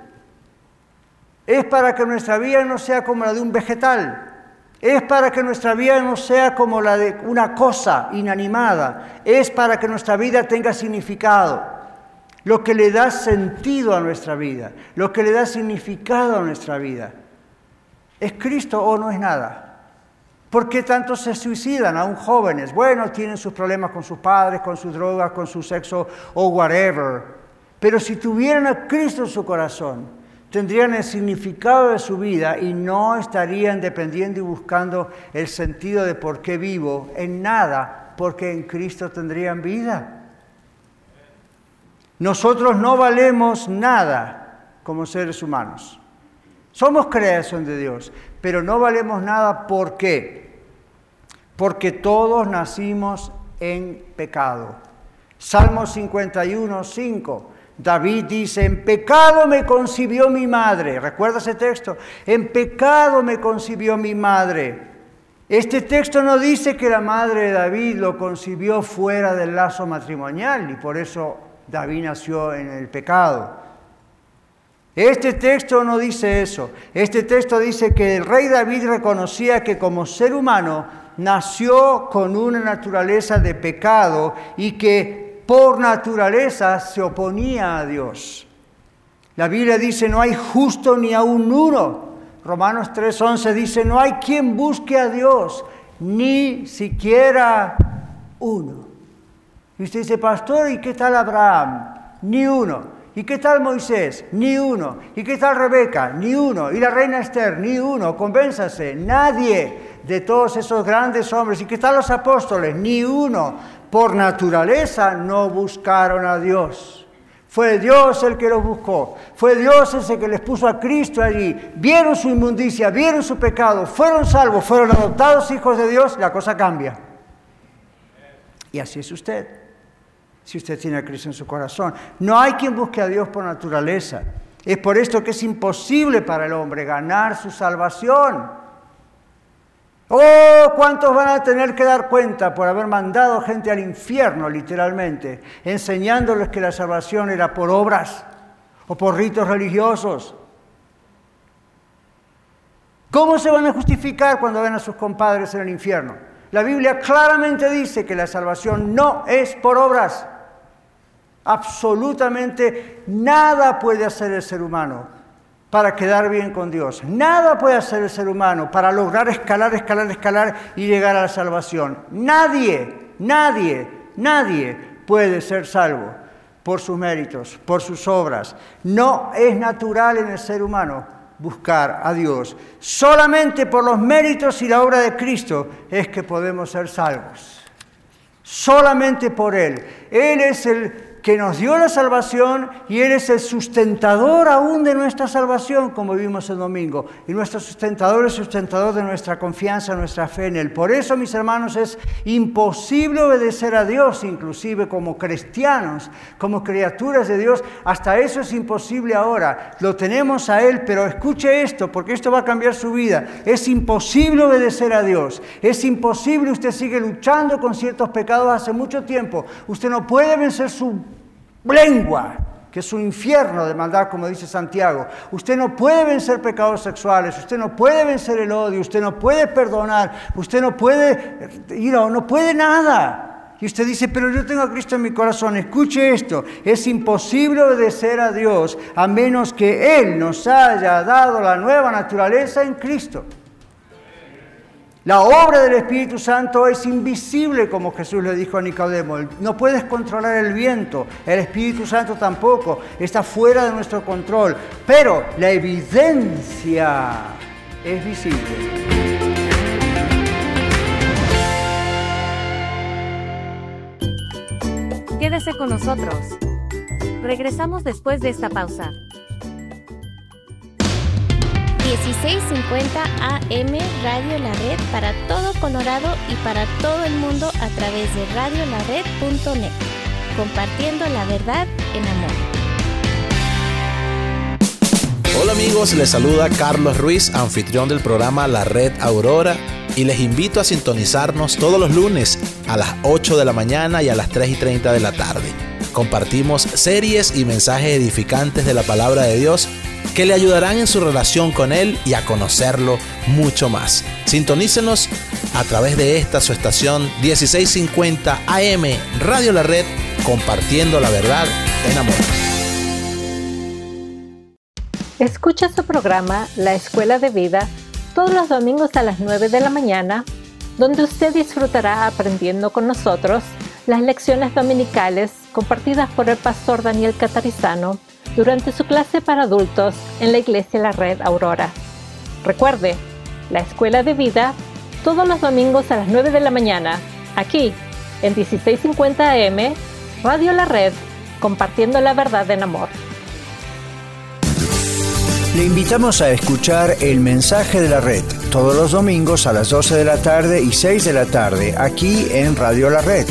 Es para que nuestra vida no sea como la de un vegetal. Es para que nuestra vida no sea como la de una cosa inanimada. Es para que nuestra vida tenga significado lo que le da sentido a nuestra vida, lo que le da significado a nuestra vida. ¿Es Cristo o no es nada? ¿Por qué tantos se suicidan aún jóvenes? Bueno, tienen sus problemas con sus padres, con sus drogas, con su sexo o whatever. Pero si tuvieran a Cristo en su corazón, tendrían el significado de su vida y no estarían dependiendo y buscando el sentido de por qué vivo en nada, porque en Cristo tendrían vida. Nosotros no valemos nada como seres humanos. Somos creación de Dios, pero no valemos nada ¿por qué? Porque todos nacimos en pecado. Salmo 51, 5. David dice, en pecado me concibió mi madre. ¿Recuerda ese texto? En pecado me concibió mi madre. Este texto no dice que la madre de David lo concibió fuera del lazo matrimonial y por eso David nació en el pecado. Este texto no dice eso. Este texto dice que el rey David reconocía que como ser humano nació con una naturaleza de pecado y que por naturaleza se oponía a Dios. La Biblia dice, no hay justo ni aún uno. Romanos 3:11 dice, no hay quien busque a Dios, ni siquiera uno. Y usted dice, pastor, ¿y qué tal Abraham? Ni uno. ¿Y qué tal Moisés? Ni uno. ¿Y qué tal Rebeca? Ni uno. ¿Y la reina Esther? Ni uno. Convénzase, nadie de todos esos grandes hombres. ¿Y qué tal los apóstoles? Ni uno. Por naturaleza no buscaron a Dios. Fue Dios el que los buscó. Fue Dios ese que les puso a Cristo allí. Vieron su inmundicia, vieron su pecado, fueron salvos, fueron adoptados hijos de Dios. La cosa cambia. Y así es usted si usted tiene a Cristo en su corazón. No hay quien busque a Dios por naturaleza. Es por esto que es imposible para el hombre ganar su salvación. Oh, ¿cuántos van a tener que dar cuenta por haber mandado gente al infierno, literalmente, enseñándoles que la salvación era por obras o por ritos religiosos? ¿Cómo se van a justificar cuando ven a sus compadres en el infierno? La Biblia claramente dice que la salvación no es por obras. Absolutamente nada puede hacer el ser humano para quedar bien con Dios. Nada puede hacer el ser humano para lograr escalar, escalar, escalar y llegar a la salvación. Nadie, nadie, nadie puede ser salvo por sus méritos, por sus obras. No es natural en el ser humano buscar a Dios. Solamente por los méritos y la obra de Cristo es que podemos ser salvos. Solamente por Él. Él es el que nos dio la salvación y Él es el sustentador aún de nuestra salvación, como vimos el domingo. Y nuestro sustentador es sustentador de nuestra confianza, nuestra fe en Él. Por eso, mis hermanos, es imposible obedecer a Dios, inclusive como cristianos, como criaturas de Dios. Hasta eso es imposible ahora. Lo tenemos a Él, pero escuche esto, porque esto va a cambiar su vida. Es imposible obedecer a Dios. Es imposible, usted sigue luchando con ciertos pecados hace mucho tiempo. Usted no puede vencer su lengua, que es un infierno de maldad, como dice Santiago. Usted no puede vencer pecados sexuales, usted no puede vencer el odio, usted no puede perdonar, usted no puede, you no puede nada. Y usted dice, pero yo tengo a Cristo en mi corazón. Escuche esto, es imposible obedecer a Dios a menos que Él nos haya dado la nueva naturaleza en Cristo. La obra del Espíritu Santo es invisible, como Jesús le dijo a Nicodemo. No puedes controlar el viento, el Espíritu Santo tampoco, está fuera de nuestro control, pero la evidencia es visible. Quédese con nosotros. Regresamos después de esta pausa. 1650 AM Radio La Red para todo Colorado y para todo el mundo a través de radiolared.net, compartiendo la verdad en amor. Hola amigos, les saluda Carlos Ruiz, anfitrión del programa La Red Aurora y les invito a sintonizarnos todos los lunes a las 8 de la mañana y a las 3 y 30 de la tarde. Compartimos series y mensajes edificantes de la palabra de Dios que le ayudarán en su relación con Él y a conocerlo mucho más. Sintonícenos a través de esta su estación 1650 AM Radio La Red, compartiendo la verdad en amor. Escucha su programa La Escuela de Vida todos los domingos a las 9 de la mañana, donde usted disfrutará aprendiendo con nosotros las lecciones dominicales compartidas por el pastor Daniel Catarizano durante su clase para adultos en la Iglesia La Red Aurora. Recuerde, la Escuela de Vida todos los domingos a las 9 de la mañana, aquí en 1650 AM, Radio La Red, compartiendo la verdad en amor. Le invitamos a escuchar el mensaje de la red todos los domingos a las 12 de la tarde y 6 de la tarde aquí en Radio La Red.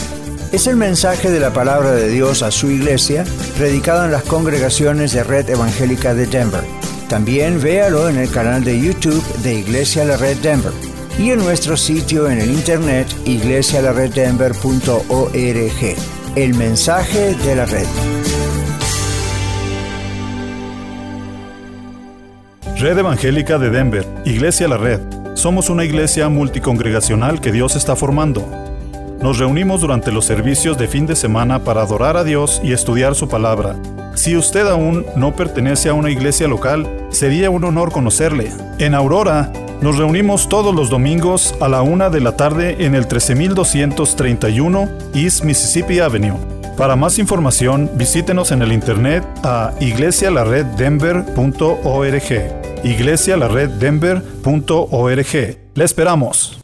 Es el mensaje de la palabra de Dios a su iglesia, predicado en las congregaciones de Red Evangélica de Denver. También véalo en el canal de YouTube de Iglesia La Red Denver y en nuestro sitio en el internet iglesialareddenver.org. El mensaje de la red. Red Evangélica de Denver, Iglesia La Red. Somos una iglesia multicongregacional que Dios está formando. Nos reunimos durante los servicios de fin de semana para adorar a Dios y estudiar su palabra. Si usted aún no pertenece a una iglesia local, sería un honor conocerle. En Aurora, nos reunimos todos los domingos a la una de la tarde en el 13231 East Mississippi Avenue. Para más información, visítenos en el internet a iglesialareddenver.org iglesialareddenver.org. Le esperamos.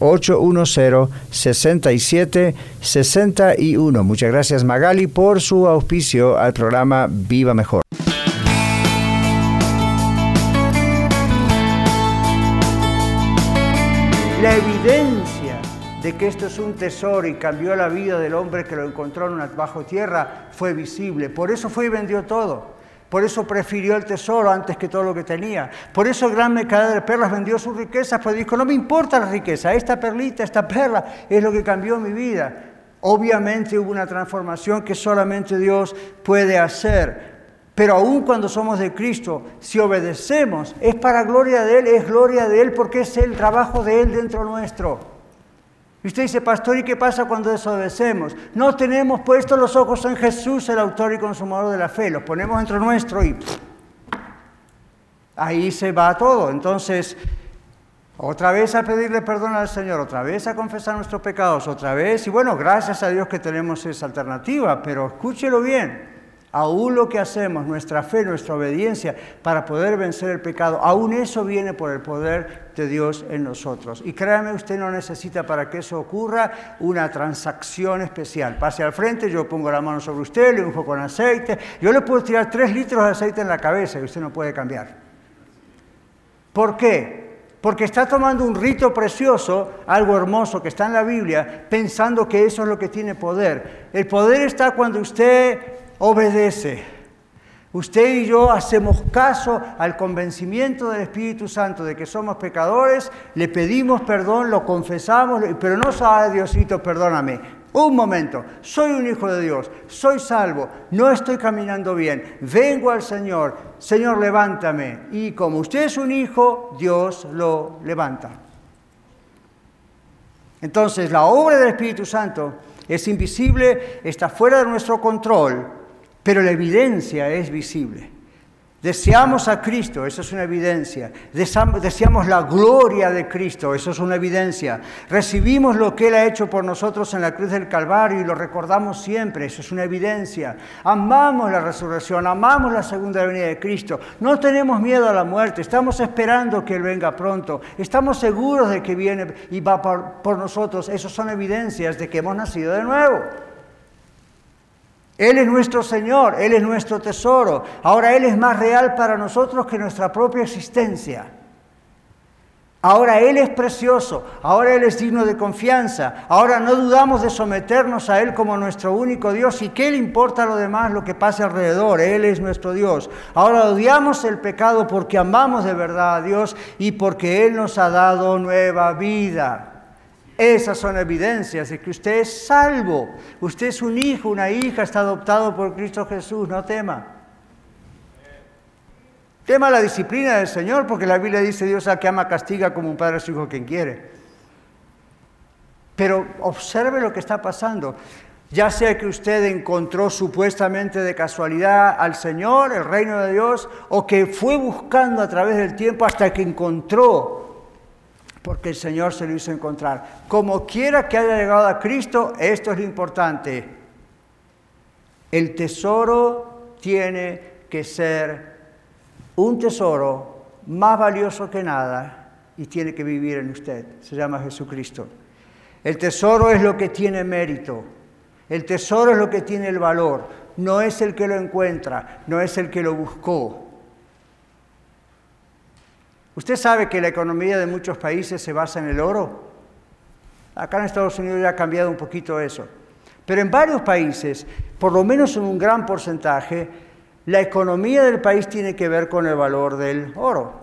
810-6761. Muchas gracias Magali por su auspicio al programa Viva Mejor. La evidencia de que esto es un tesoro y cambió la vida del hombre que lo encontró en una bajo tierra fue visible. Por eso fue y vendió todo. Por eso prefirió el tesoro antes que todo lo que tenía. Por eso el gran mercader de perlas vendió sus riquezas, pues dijo, no me importa la riqueza, esta perlita, esta perla es lo que cambió mi vida. Obviamente hubo una transformación que solamente Dios puede hacer. Pero aún cuando somos de Cristo, si obedecemos, es para gloria de Él, es gloria de Él porque es el trabajo de Él dentro nuestro. Y usted dice, pastor, ¿y qué pasa cuando desobedecemos? No tenemos puestos los ojos en Jesús, el autor y consumador de la fe. Los ponemos entre nuestro y ahí se va todo. Entonces, otra vez a pedirle perdón al Señor, otra vez a confesar nuestros pecados, otra vez. Y bueno, gracias a Dios que tenemos esa alternativa, pero escúchelo bien. Aún lo que hacemos, nuestra fe, nuestra obediencia para poder vencer el pecado, aún eso viene por el poder de Dios en nosotros. Y créame, usted no necesita para que eso ocurra una transacción especial. Pase al frente, yo pongo la mano sobre usted, le unjo con aceite. Yo le puedo tirar tres litros de aceite en la cabeza y usted no puede cambiar. ¿Por qué? porque está tomando un rito precioso, algo hermoso que está en la Biblia, pensando que eso es lo que tiene poder. El poder está cuando usted obedece. Usted y yo hacemos caso al convencimiento del Espíritu Santo de que somos pecadores, le pedimos perdón, lo confesamos, pero no sabe Diosito, perdóname. Un momento, soy un hijo de Dios, soy salvo, no estoy caminando bien, vengo al Señor, Señor, levántame. Y como usted es un hijo, Dios lo levanta. Entonces, la obra del Espíritu Santo es invisible, está fuera de nuestro control, pero la evidencia es visible. Deseamos a Cristo, eso es una evidencia. Deseamos la gloria de Cristo, eso es una evidencia. Recibimos lo que Él ha hecho por nosotros en la cruz del Calvario y lo recordamos siempre, eso es una evidencia. Amamos la resurrección, amamos la segunda venida de Cristo. No tenemos miedo a la muerte, estamos esperando que Él venga pronto. Estamos seguros de que viene y va por, nosotros. Esas son evidencias de que hemos nacido de nuevo. Él es nuestro Señor, Él es nuestro tesoro. Ahora Él es más real para nosotros que nuestra propia existencia. Ahora Él es precioso, ahora Él es digno de confianza, ahora no dudamos de someternos a Él como nuestro único Dios y qué le importa a lo demás lo que pase alrededor, Él es nuestro Dios. Ahora odiamos el pecado porque amamos de verdad a Dios y porque Él nos ha dado nueva vida. Esas son evidencias de que usted es salvo. Usted es un hijo, una hija, está adoptado por Cristo Jesús. No tema. Tema la disciplina del Señor, porque la Biblia dice Dios a que ama castiga como un padre a su hijo quien quiere. Pero observe lo que está pasando. Ya sea que usted encontró supuestamente de casualidad al Señor, el reino de Dios, o que fue buscando a través del tiempo hasta que encontró porque el Señor se lo hizo encontrar. Como quiera que haya llegado a Cristo, esto es lo importante. El tesoro tiene que ser un tesoro más valioso que nada y tiene que vivir en usted. Se llama Jesucristo. El tesoro es lo que tiene mérito. El tesoro es lo que tiene el valor. No es el que lo encuentra, no es el que lo buscó. Usted sabe que la economía de muchos países se basa en el oro. Acá en Estados Unidos ya ha cambiado un poquito eso. Pero en varios países, por lo menos en un gran porcentaje, la economía del país tiene que ver con el valor del oro.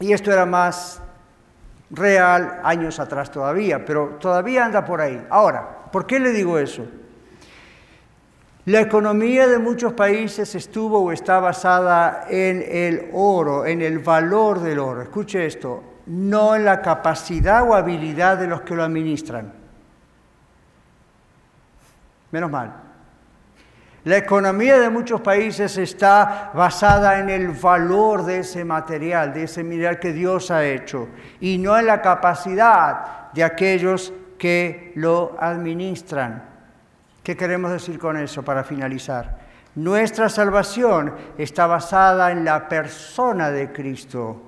Y esto era más real años atrás todavía, pero todavía anda por ahí. Ahora, ¿por qué le digo eso? La economía de muchos países estuvo o está basada en el oro, en el valor del oro. Escuche esto, no en la capacidad o habilidad de los que lo administran. Menos mal. La economía de muchos países está basada en el valor de ese material, de ese mineral que Dios ha hecho, y no en la capacidad de aquellos que lo administran. ¿Qué queremos decir con eso para finalizar? Nuestra salvación está basada en la persona de Cristo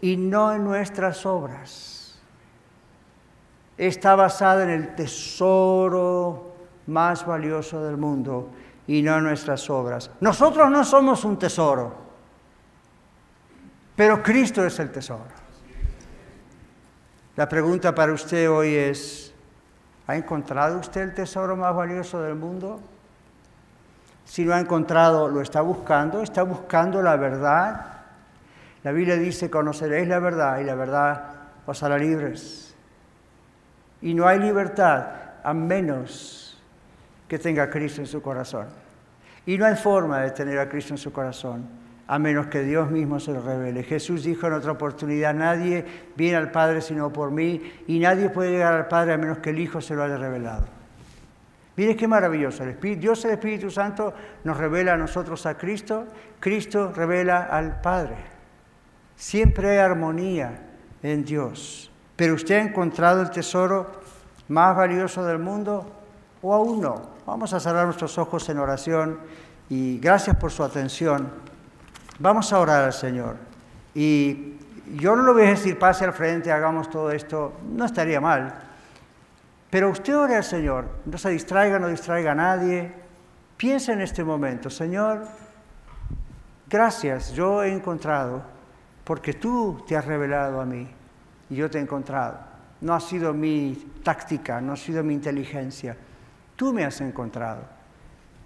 y no en nuestras obras. Está basada en el tesoro más valioso del mundo y no en nuestras obras. Nosotros no somos un tesoro, pero Cristo es el tesoro. La pregunta para usted hoy es, ¿Ha encontrado usted el tesoro más valioso del mundo? Si lo ha encontrado, ¿lo está buscando? ¿Está buscando la verdad? La Biblia dice, conoceréis la verdad y la verdad os hará libres. Y no hay libertad a menos que tenga a Cristo en su corazón. Y no hay forma de tener a Cristo en su corazón a menos que Dios mismo se lo revele. Jesús dijo en otra oportunidad, nadie viene al Padre sino por mí, y nadie puede llegar al Padre a menos que el Hijo se lo haya revelado. Mire qué maravilloso. Dios el Espíritu Santo nos revela a nosotros a Cristo, Cristo revela al Padre. Siempre hay armonía en Dios. Pero usted ha encontrado el tesoro más valioso del mundo o aún no. Vamos a cerrar nuestros ojos en oración y gracias por su atención. Vamos a orar al Señor. Y yo no lo voy a decir, pase al frente, hagamos todo esto, no estaría mal. Pero usted ore al Señor, no se distraiga, no distraiga a nadie. Piensa en este momento, Señor, gracias, yo he encontrado porque tú te has revelado a mí y yo te he encontrado. No ha sido mi táctica, no ha sido mi inteligencia. Tú me has encontrado.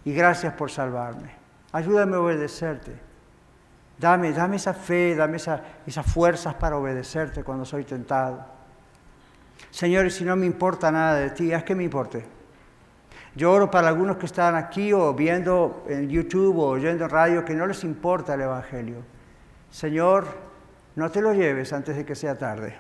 Y gracias por salvarme. Ayúdame a obedecerte. Dame, dame esa fe, dame esas fuerzas para obedecerte cuando soy tentado. Señor, si no me importa nada de ti, haz que me importe. Yo oro para algunos que están aquí o viendo en YouTube o oyendo en radio que no les importa el Evangelio. Señor, no te lo lleves antes de que sea tarde.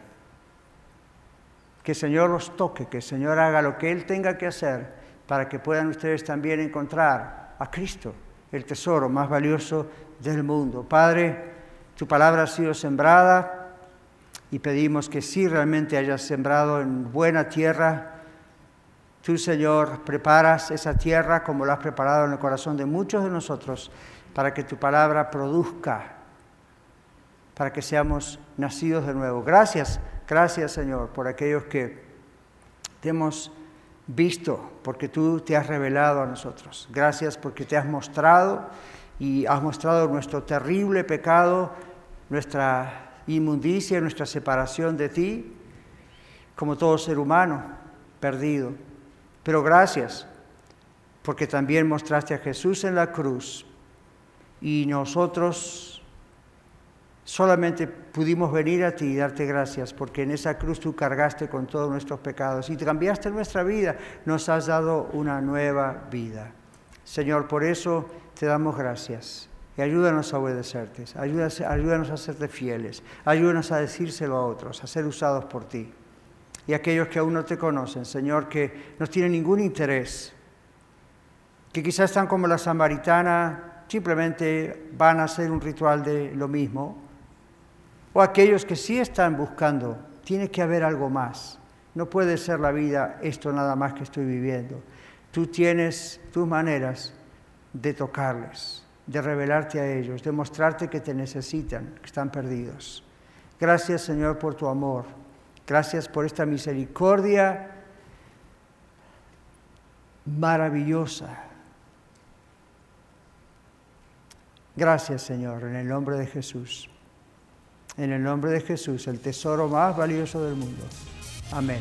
Que el Señor los toque, que el Señor haga lo que Él tenga que hacer para que puedan ustedes también encontrar a Cristo, el tesoro más valioso del mundo. Padre, tu palabra ha sido sembrada y pedimos que si realmente hayas sembrado en buena tierra, Tú, Señor, preparas esa tierra como la has preparado en el corazón de muchos de nosotros para que tu palabra produzca, para que seamos nacidos de nuevo. Gracias, gracias, Señor, por aquellos que te hemos visto, porque tú te has revelado a nosotros. Gracias porque te has mostrado y has mostrado nuestro terrible pecado, nuestra inmundicia, nuestra separación de ti, como todo ser humano perdido. Pero gracias, porque también mostraste a Jesús en la cruz y nosotros solamente pudimos venir a ti y darte gracias, porque en esa cruz tú cargaste con todos nuestros pecados y cambiaste nuestra vida, nos has dado una nueva vida. Señor, por eso te damos gracias. Y ayúdanos a obedecerte, ayúdanos, a serte fieles, ayúdanos a decírselo a otros, a ser usados por ti y aquellos que aún no te conocen, Señor, que no tienen ningún interés, que quizás están como la samaritana, simplemente van a hacer un ritual de lo mismo, o aquellos que sí están buscando, tiene que haber algo más. No puede ser la vida esto nada más que estoy viviendo. Tú tienes tus maneras de tocarles, de revelarte a ellos, de mostrarte que te necesitan, que están perdidos. Gracias Señor por tu amor. Gracias por esta misericordia maravillosa. Gracias Señor, en el nombre de Jesús. En el nombre de Jesús, el tesoro más valioso del mundo. Amén.